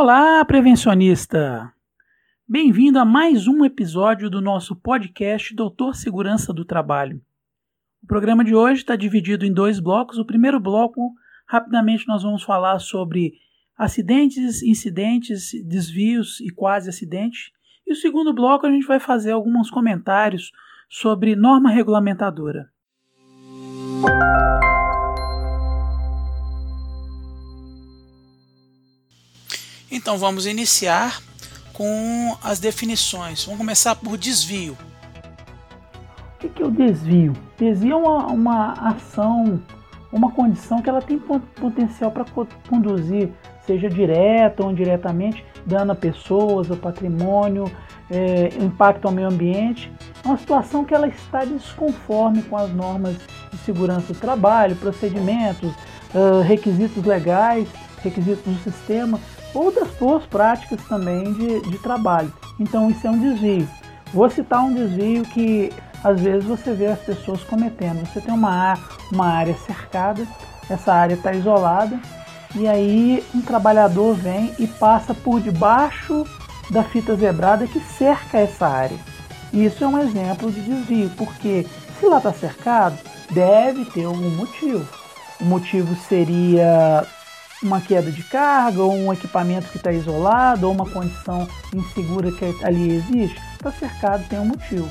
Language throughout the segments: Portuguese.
Olá, prevencionista! Bem-vindo a mais um episódio do nosso podcast Doutor Segurança do Trabalho. O programa de hoje está dividido em dois blocos. O primeiro bloco, rapidamente, nós vamos falar sobre acidentes, incidentes, desvios e quase acidente. E o segundo bloco, a gente vai fazer alguns comentários sobre norma regulamentadora. Então vamos iniciar com as definições. Vamos começar por desvio. O que é o desvio? Desvio é uma, uma ação, uma condição que ela tem potencial para conduzir, seja direta ou indiretamente, dano a pessoas, ao patrimônio, é, impacto ao meio ambiente. É uma situação que ela está desconforme com as normas de segurança do trabalho, procedimentos, uh, requisitos legais, requisitos do sistema, ou das boas práticas também de, de trabalho. Então isso é um desvio. Vou citar um desvio que às vezes você vê as pessoas cometendo. Você tem uma, uma área cercada, essa área está isolada, e aí um trabalhador vem e passa por debaixo da fita zebrada que cerca essa área. Isso é um exemplo de desvio, porque se lá está cercado, deve ter algum motivo. O motivo seria uma queda de carga, ou um equipamento que está isolado, ou uma condição insegura que ali existe, está cercado, tem um motivo.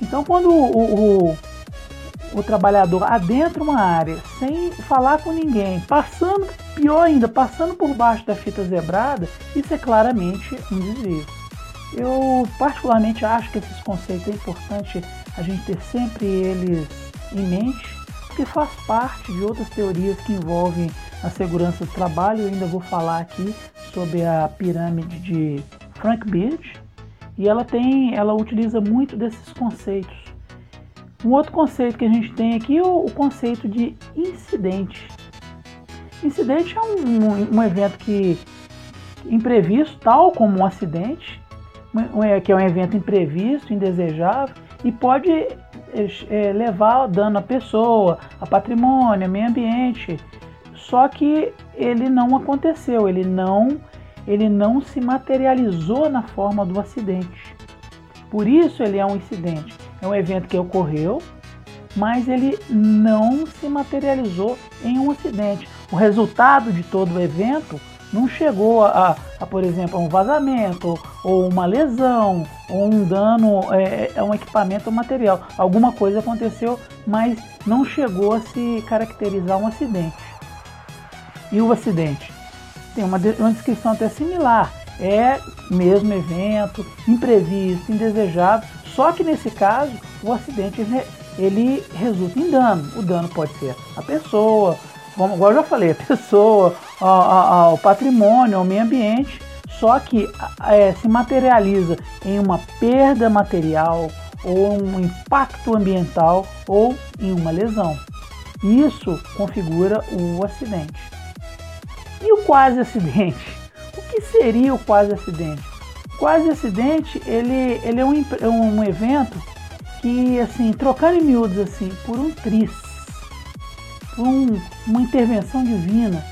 Então, quando o, o, o, trabalhador adentra uma área sem falar com ninguém, passando, pior ainda, passando por baixo da fita zebrada, isso é claramente um desvio. Eu particularmente acho que esses conceitos é importante a gente ter sempre eles em mente, porque faz parte de outras teorias que envolvem a segurança do trabalho. Eu ainda vou falar aqui sobre a pirâmide de Frank Birch e ela tem, ela utiliza muito desses conceitos. Um outro conceito que a gente tem aqui é o, o conceito de incidente. Incidente é um, um, evento que imprevisto, tal como um acidente, que é um evento imprevisto, indesejável e pode é, levar dano à pessoa, a patrimônio, ao meio ambiente, só que ele não aconteceu, ele não, ele não se materializou na forma do acidente. Por isso ele é um incidente. É um evento que ocorreu, mas ele não se materializou em um acidente. O resultado de todo o evento não chegou a, a por exemplo, a um vazamento, ou uma lesão, ou um dano é, a um equipamento ou material. Alguma coisa aconteceu, mas não chegou a se caracterizar um acidente. E o acidente? Tem uma, uma descrição até similar. É mesmo evento, imprevisto, indesejável. Só que nesse caso, o acidente ele resulta em dano. O dano pode ser a pessoa, como eu já falei, a pessoa, o patrimônio, o meio ambiente. Só que é, se materializa em uma perda material, ou um impacto ambiental, ou em uma lesão. Isso configura o acidente. E o quase acidente? O que seria o quase acidente? O quase acidente ele, ele é um, um evento que, assim, trocando em miúdos assim, por um tris, um, uma intervenção divina,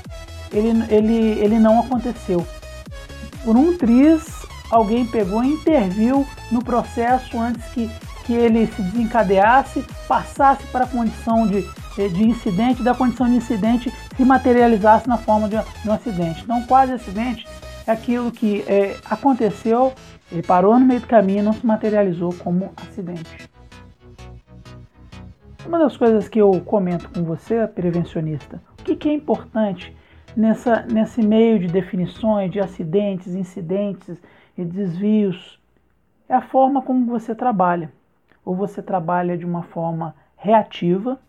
ele, ele, ele não aconteceu. Por um tris, alguém pegou e interviu no processo antes que, que ele se desencadeasse, passasse para a condição de, de incidente, da condição de incidente se materializasse na forma de, um acidente. Então, quase acidente é aquilo que é, aconteceu, ele parou no meio do caminho e não se materializou como acidente. Uma das coisas que eu comento com você, prevencionista, o que, que é importante nessa, nesse meio de definições de acidentes, incidentes e desvios é a forma como você trabalha. Ou você trabalha de uma forma reativa,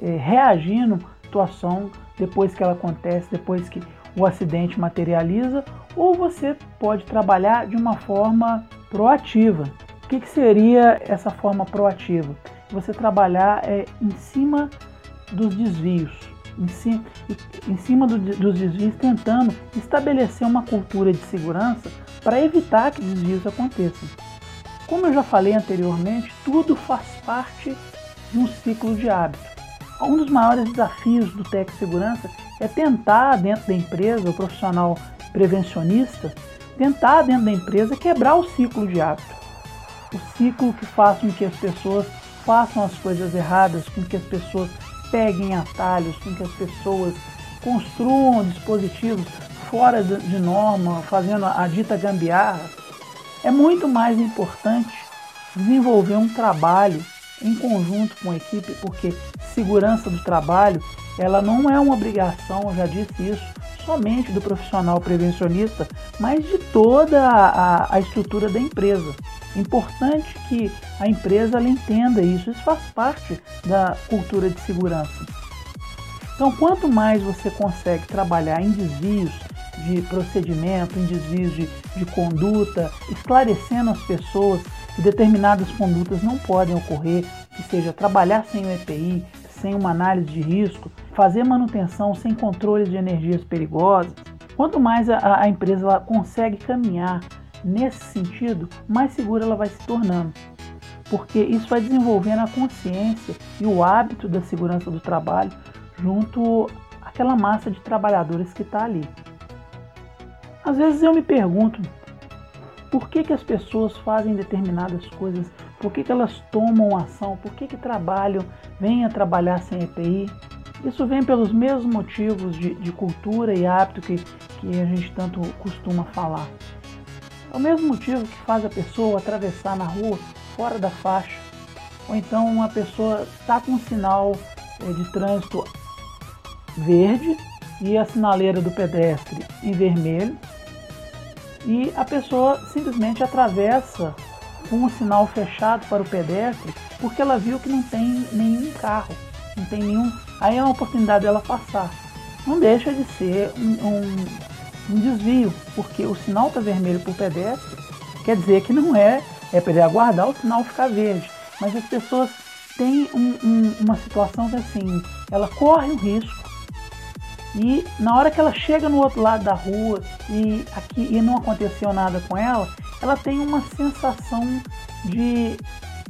é, reagindo situação depois que ela acontece, depois que o acidente materializa, ou você pode trabalhar de uma forma proativa. O que, que seria essa forma proativa? Você trabalhar é, em cima dos desvios, em cima, em cima do, dos desvios, tentando estabelecer uma cultura de segurança para evitar que desvios aconteçam. Como eu já falei anteriormente, tudo faz parte de um ciclo de hábito. Um dos maiores desafios do Tec Segurança é tentar, dentro da empresa, o profissional prevencionista, tentar, dentro da empresa, quebrar o ciclo de hábito. O ciclo que faz com que as pessoas façam as coisas erradas, com que as pessoas peguem atalhos, com que as pessoas construam dispositivos fora de norma, fazendo a dita gambiarra. É muito mais importante desenvolver um trabalho em conjunto com a equipe, porque segurança do trabalho ela não é uma obrigação, eu já disse isso, somente do profissional prevencionista, mas de toda a, a estrutura da empresa. Importante que a empresa entenda isso, isso faz parte da cultura de segurança. Então, quanto mais você consegue trabalhar em desvios de procedimento, em desvios de, de conduta, esclarecendo as pessoas que determinadas condutas não podem ocorrer, que seja trabalhar sem o EPI, sem uma análise de risco, fazer manutenção sem controles de energias perigosas. Quanto mais a, a empresa consegue caminhar nesse sentido, mais segura ela vai se tornando. Porque isso vai desenvolvendo a consciência e o hábito da segurança do trabalho junto àquela massa de trabalhadores que está ali. Às vezes eu me pergunto por que, que as pessoas fazem determinadas coisas, por que, que elas tomam ação, por que, que trabalham, vêm a trabalhar sem EPI. Isso vem pelos mesmos motivos de, de cultura e hábito que, que a gente tanto costuma falar. É o mesmo motivo que faz a pessoa atravessar na rua fora da faixa. Ou então uma pessoa está com um sinal eh, de trânsito verde e a sinaleira do pedestre em vermelho e a pessoa simplesmente atravessa com o sinal fechado para o pedestre porque ela viu que não tem nenhum carro, não tem nenhum. Aí é uma oportunidade dela passar. Não deixa de ser um, um, um desvio, porque o sinal está vermelho para o pedestre, quer dizer que não é, é para ele aguardar o sinal ficar verde. Mas as pessoas têm um, uma situação que assim, ela corre o risco e na hora que ela chega no outro lado da rua e aqui e não aconteceu nada com ela, ela tem uma sensação de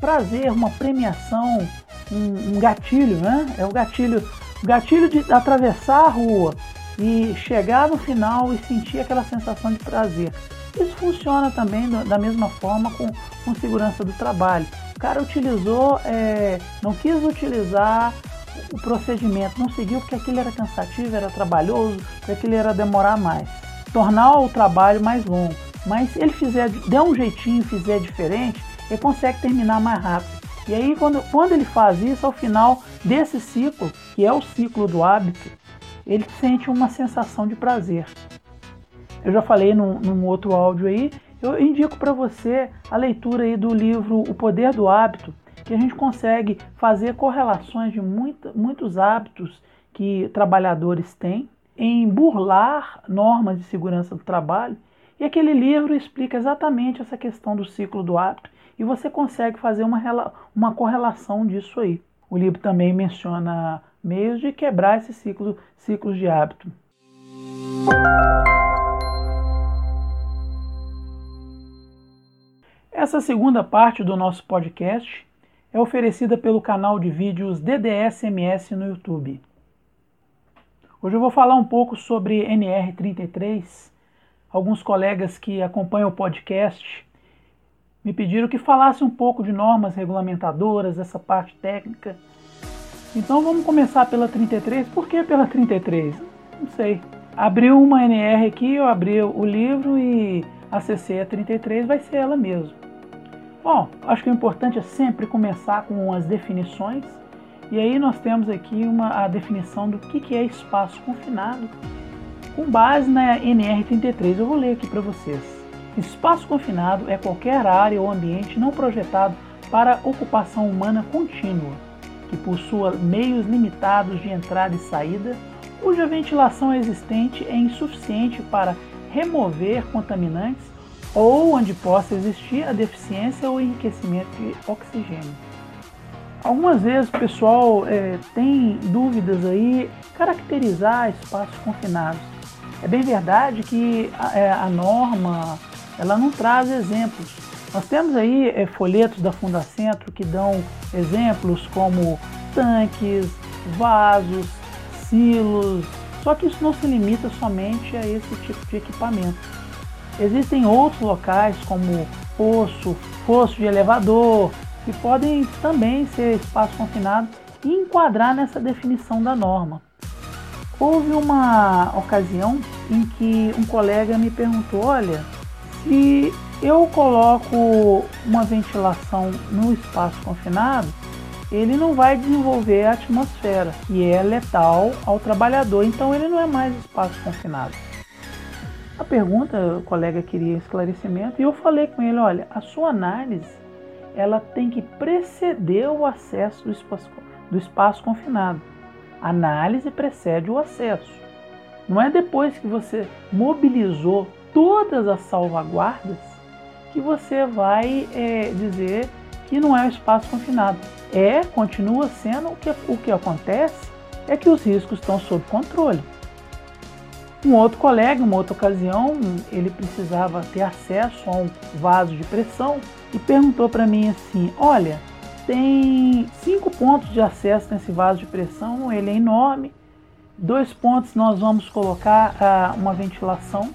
prazer, uma premiação, um, um gatilho, né? É o gatilho, o gatilho de atravessar a rua e chegar no final e sentir aquela sensação de prazer. Isso funciona também da mesma forma com, com segurança do trabalho. O cara utilizou, é, não quis utilizar o procedimento, não seguiu porque aquilo era cansativo, era trabalhoso, porque aquilo era demorar mais, tornar o trabalho mais longo. Mas ele fizer, der um jeitinho, fizer diferente, ele consegue terminar mais rápido. E aí, quando, quando ele faz isso, ao final desse ciclo, que é o ciclo do hábito, ele sente uma sensação de prazer. Eu já falei num, num outro áudio aí, eu indico para você a leitura aí do livro O Poder do Hábito, que a gente consegue fazer correlações de muita, muitos hábitos que trabalhadores têm em burlar normas de segurança do trabalho. E aquele livro explica exatamente essa questão do ciclo do hábito e você consegue fazer uma, uma correlação disso aí. O livro também menciona meios de quebrar esse ciclo, ciclos de hábito. Essa segunda parte do nosso podcast é oferecida pelo canal de vídeos DDSMS no YouTube. Hoje eu vou falar um pouco sobre NR33. Alguns colegas que acompanham o podcast me pediram que falasse um pouco de normas regulamentadoras, essa parte técnica. Então vamos começar pela 33. Por que pela 33? Não sei. Abriu uma NR aqui, eu abri o livro e acessei a 33, vai ser ela mesmo. Bom, acho que o importante é sempre começar com as definições. E aí nós temos aqui uma, a definição do que, que é espaço confinado, com base na NR33. Eu vou ler aqui para vocês. Espaço confinado é qualquer área ou ambiente não projetado para ocupação humana contínua, que possua meios limitados de entrada e saída, cuja ventilação existente é insuficiente para remover contaminantes ou onde possa existir a deficiência ou enriquecimento de oxigênio. Algumas vezes o pessoal é, tem dúvidas aí caracterizar espaços confinados. É bem verdade que a, é, a norma ela não traz exemplos, Nós temos aí é, folhetos da Fundacentro que dão exemplos como tanques, vasos, silos, só que isso não se limita somente a esse tipo de equipamento. Existem outros locais como poço, fosso de elevador, que podem também ser espaço confinado e enquadrar nessa definição da norma. Houve uma ocasião em que um colega me perguntou: olha, se eu coloco uma ventilação no espaço confinado, ele não vai desenvolver a atmosfera, que é letal ao trabalhador, então ele não é mais espaço confinado. A pergunta, o colega queria esclarecimento e eu falei com ele, olha, a sua análise ela tem que preceder o acesso do espaço, do espaço confinado. Análise precede o acesso. Não é depois que você mobilizou todas as salvaguardas que você vai é, dizer que não é o espaço confinado é, continua sendo o que, o que acontece é que os riscos estão sob controle. Um outro colega, uma outra ocasião, ele precisava ter acesso a um vaso de pressão e perguntou para mim assim: Olha, tem cinco pontos de acesso nesse vaso de pressão, ele é enorme. Dois pontos nós vamos colocar ah, uma ventilação,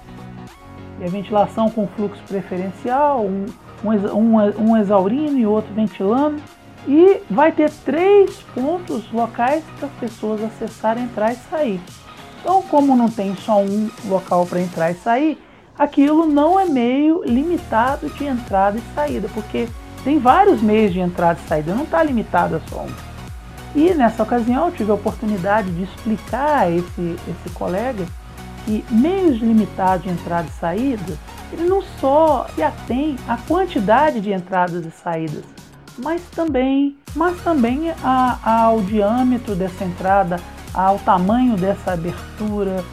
e a ventilação com fluxo preferencial, um, um, um, exaurindo e outro ventilando. E vai ter três pontos locais para as pessoas acessarem, entrar e sair. Então, como não tem só um local para entrar e sair, aquilo não é meio limitado de entrada e saída, porque tem vários meios de entrada e saída, não está limitado a só um. E nessa ocasião eu tive a oportunidade de explicar a esse, esse colega que meios limitados de entrada e saída, ele não só se atém à quantidade de entradas e saídas, mas também, mas também a, ao diâmetro dessa entrada, ao tamanho dessa abertura.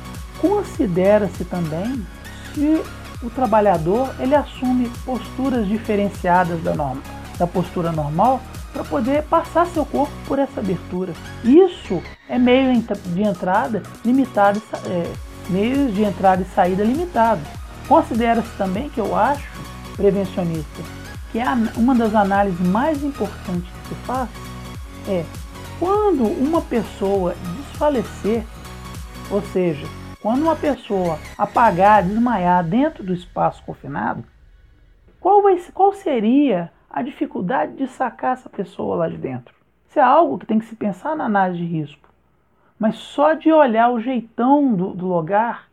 Considera-se também se o trabalhador ele assume posturas diferenciadas da, norma, da postura normal para poder passar seu corpo por essa abertura. Isso é meio de entrada limitado, é, meios de entrada e saída limitado. Considera-se também que eu acho prevencionista que é uma das análises mais importantes que se faz, é quando uma pessoa desfalecer, ou seja, quando uma pessoa apagar, desmaiar dentro do espaço confinado, qual, vai, qual seria a dificuldade de sacar essa pessoa lá de dentro? Isso é algo que tem que se pensar na análise de risco. Mas só de olhar o jeitão do, do lugar,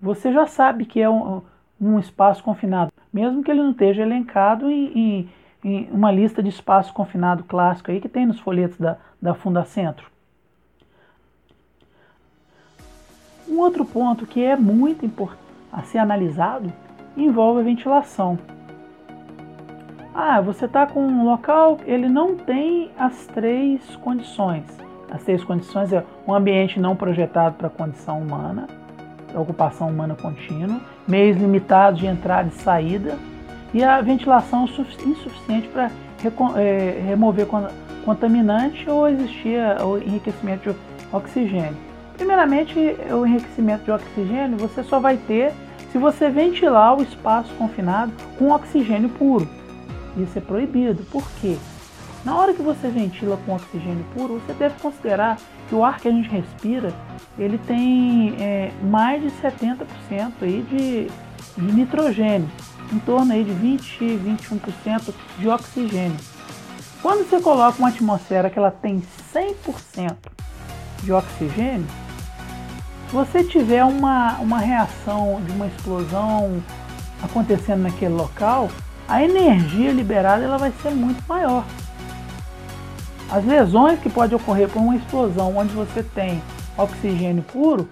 você já sabe que é um, um espaço confinado mesmo que ele não esteja elencado em, em, em uma lista de espaço confinado clássico aí que tem nos folhetos da, da Fundacentro. Um outro ponto que é muito importante a ser analisado envolve a ventilação. Ah, você está com um local, ele não tem as três condições. As três condições é um ambiente não projetado para a condição humana, ocupação humana contínua, meios limitados de entrada e saída e a ventilação insuficiente para é, remover contaminante ou existir o enriquecimento de oxigênio. Primeiramente, o enriquecimento de oxigênio você só vai ter se você ventilar o espaço confinado com oxigênio puro. Isso é proibido. Por quê? Na hora que você ventila com oxigênio puro, você deve considerar que o ar que a gente respira ele tem é, mais de 70% aí de, de nitrogênio, em torno aí de 20, 21% de oxigênio. Quando você coloca uma atmosfera que ela tem 100% de oxigênio, você tiver uma, uma reação de uma explosão acontecendo naquele local, a energia liberada ela vai ser muito maior. As lesões que podem ocorrer por uma explosão onde você tem oxigênio puro,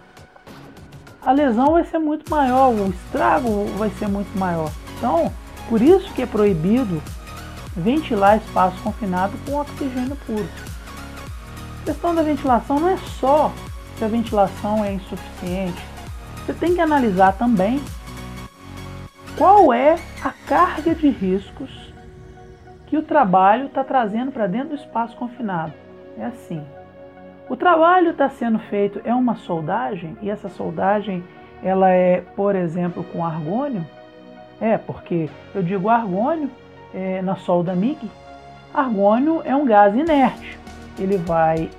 a lesão vai ser muito maior, o estrago vai ser muito maior. Então, por isso que é proibido ventilar espaço confinado com oxigênio puro. A questão da ventilação não é só se a ventilação é insuficiente. Você tem que analisar também qual é a carga de riscos que o trabalho está trazendo para dentro do espaço confinado. É assim, o trabalho está sendo feito é uma soldagem e essa soldagem ela é, por exemplo, com argônio. É, porque eu digo argônio é, na solda MIG, argônio é um gás inerte. Ele vai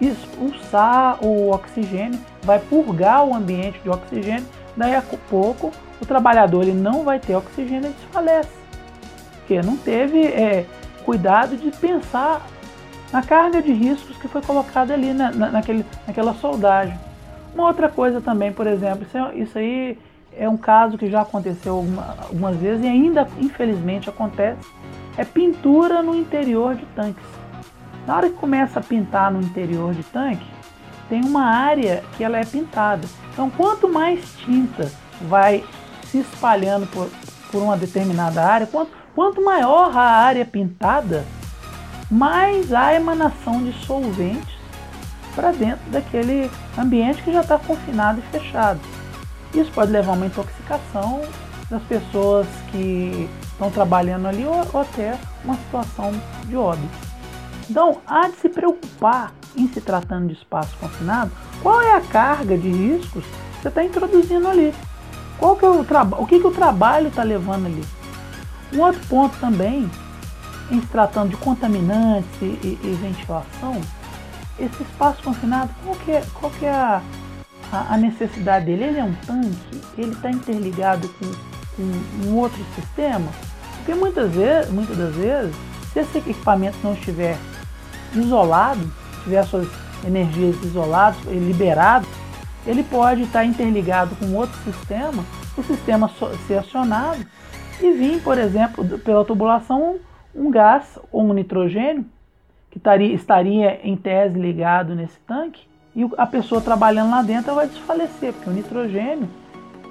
expulsar o oxigênio, vai purgar o ambiente de oxigênio, daí a pouco o trabalhador ele não vai ter oxigênio e desfalece. Porque não teve é, cuidado de pensar na carga de riscos que foi colocada ali na, na, naquele, naquela soldagem. Uma outra coisa também, por exemplo, isso, é, isso aí é um caso que já aconteceu alguma, algumas vezes e ainda infelizmente acontece, é pintura no interior de tanques. Na hora que começa a pintar no interior de tanque, tem uma área que ela é pintada. Então, quanto mais tinta vai se espalhando por, por uma determinada área, quanto, quanto maior a área pintada, mais há emanação de solventes para dentro daquele ambiente que já está confinado e fechado. Isso pode levar a uma intoxicação das pessoas que estão trabalhando ali ou, ou até uma situação de óbito. Então, há de se preocupar em se tratando de espaço confinado, qual é a carga de riscos que você está introduzindo ali? Qual que é o, o que, que o trabalho está levando ali? Um outro ponto também, em se tratando de contaminantes e, e, e ventilação, esse espaço confinado, qual que é, qual que é a, a, a necessidade dele? Ele é um tanque? Ele está interligado com, com um outro sistema? Porque muitas, vezes, muitas das vezes, se esse equipamento não estiver isolado, tiver suas energias isoladas, liberadas, ele pode estar interligado com outro sistema, o sistema ser acionado e vir, por exemplo, pela tubulação um gás ou um nitrogênio que estaria, estaria em tese ligado nesse tanque e a pessoa trabalhando lá dentro vai desfalecer, porque o nitrogênio,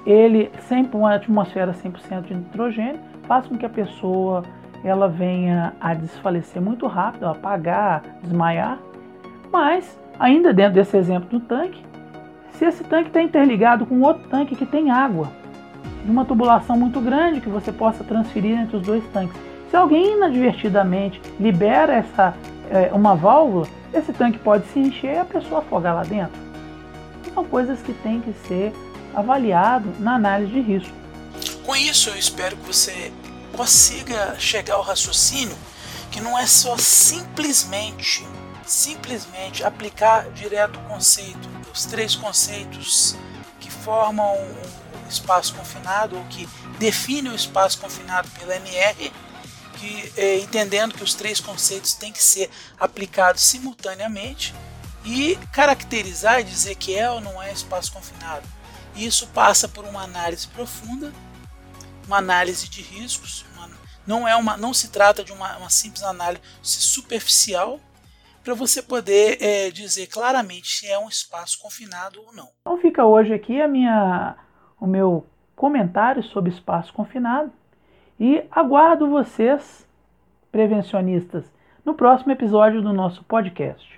ele sempre uma atmosfera 100% de nitrogênio faz com que a pessoa ela venha a desfalecer muito rápido, apagar, desmaiar. Mas, ainda dentro desse exemplo do tanque, se esse tanque está interligado com outro tanque que tem água, numa tubulação muito grande que você possa transferir entre os dois tanques. Se alguém inadvertidamente libera essa é, uma válvula, esse tanque pode se encher e a pessoa afogar lá dentro. São coisas que têm que ser avaliado na análise de risco. Com isso, eu espero que você consiga chegar ao raciocínio que não é só simplesmente simplesmente aplicar direto o conceito, os três conceitos que formam o espaço confinado ou que definem o espaço confinado pela MR, que, é, entendendo que os três conceitos têm que ser aplicados simultaneamente e caracterizar e dizer que é ou não é espaço confinado. Isso passa por uma análise profunda uma análise de riscos, uma, não é uma, não se trata de uma, uma simples análise superficial para você poder é, dizer claramente se é um espaço confinado ou não. Então fica hoje aqui a minha, o meu comentário sobre espaço confinado e aguardo vocês, prevencionistas, no próximo episódio do nosso podcast.